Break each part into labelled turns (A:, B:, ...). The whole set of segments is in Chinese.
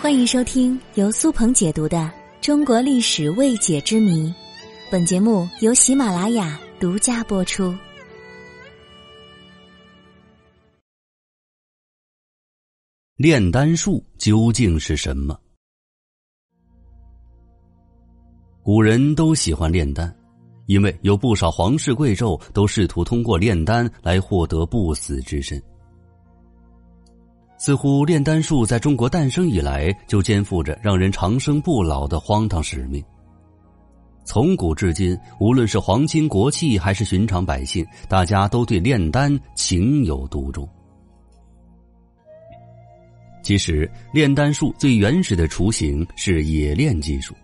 A: 欢迎收听由苏鹏解读的《中国历史未解之谜》，本节目由喜马拉雅独家播出。
B: 炼丹术究竟是什么？古人都喜欢炼丹，因为有不少皇室贵胄都试图通过炼丹来获得不死之身。似乎炼丹术在中国诞生以来就肩负着让人长生不老的荒唐使命。从古至今，无论是皇亲国戚还是寻常百姓，大家都对炼丹情有独钟。其实，炼丹术最原始的雏形是冶炼技术，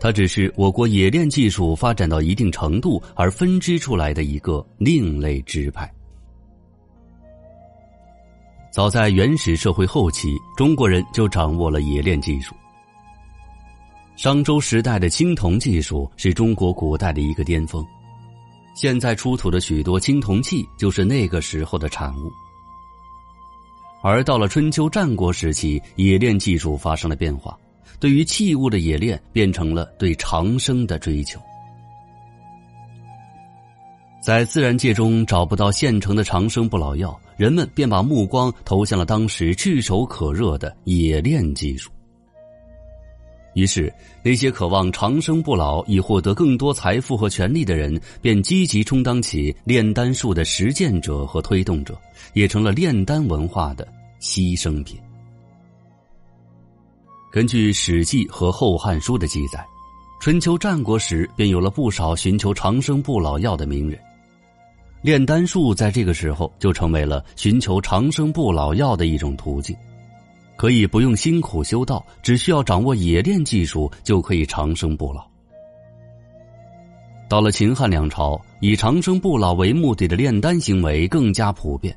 B: 它只是我国冶炼技术发展到一定程度而分支出来的一个另类支派。早在原始社会后期，中国人就掌握了冶炼技术。商周时代的青铜技术是中国古代的一个巅峰，现在出土的许多青铜器就是那个时候的产物。而到了春秋战国时期，冶炼技术发生了变化，对于器物的冶炼变成了对长生的追求。在自然界中找不到现成的长生不老药，人们便把目光投向了当时炙手可热的冶炼技术。于是，那些渴望长生不老以获得更多财富和权力的人，便积极充当起炼丹术的实践者和推动者，也成了炼丹文化的牺牲品。根据《史记》和《后汉书》的记载，春秋战国时便有了不少寻求长生不老药的名人。炼丹术在这个时候就成为了寻求长生不老药的一种途径，可以不用辛苦修道，只需要掌握冶炼技术就可以长生不老。到了秦汉两朝，以长生不老为目的的炼丹行为更加普遍，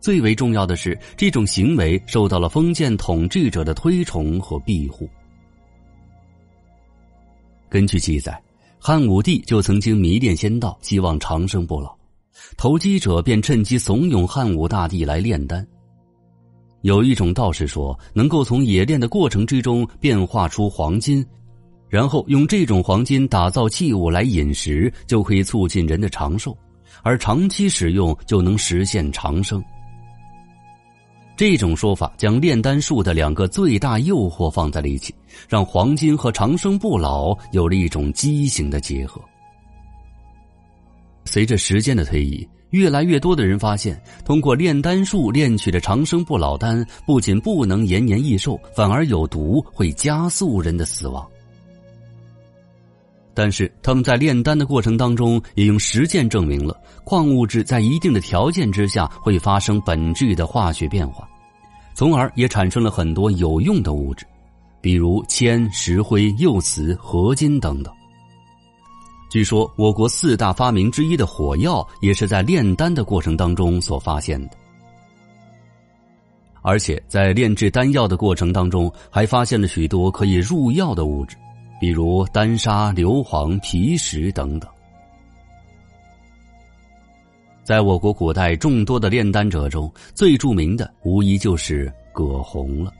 B: 最为重要的是，这种行为受到了封建统治者的推崇和庇护。根据记载，汉武帝就曾经迷恋仙道，希望长生不老。投机者便趁机怂恿汉武大帝来炼丹。有一种道士说，能够从冶炼的过程之中变化出黄金，然后用这种黄金打造器物来饮食，就可以促进人的长寿，而长期使用就能实现长生。这种说法将炼丹术的两个最大诱惑放在了一起，让黄金和长生不老有了一种畸形的结合。随着时间的推移，越来越多的人发现，通过炼丹术炼取的长生不老丹，不仅不能延年益寿，反而有毒，会加速人的死亡。但是他们在炼丹的过程当中，也用实践证明了矿物质在一定的条件之下会发生本质的化学变化，从而也产生了很多有用的物质，比如铅、石灰、釉瓷、合金等等。据说，我国四大发明之一的火药也是在炼丹的过程当中所发现的。而且，在炼制丹药的过程当中，还发现了许多可以入药的物质，比如丹砂、硫磺、皮石等等。在我国古代众多的炼丹者中，最著名的无疑就是葛洪了。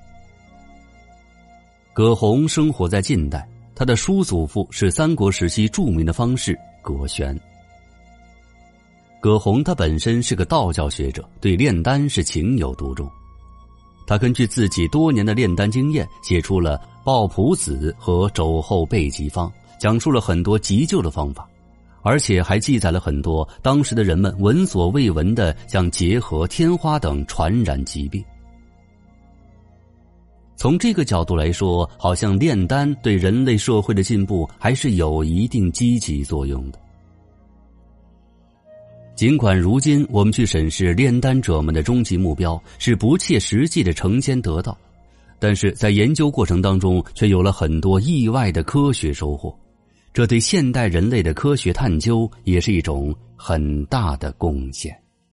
B: 葛洪生活在近代。他的叔祖父是三国时期著名的方士葛玄。葛洪他本身是个道教学者，对炼丹是情有独钟。他根据自己多年的炼丹经验，写出了《抱朴子》和《肘后备急方》，讲述了很多急救的方法，而且还记载了很多当时的人们闻所未闻的，像结核、天花等传染疾病。从这个角度来说，好像炼丹对人类社会的进步还是有一定积极作用的。尽管如今我们去审视炼丹者们的终极目标是不切实际的成仙得道，但是在研究过程当中却有了很多意外的科学收获，这对现代人类的科学探究也是一种很大的贡献。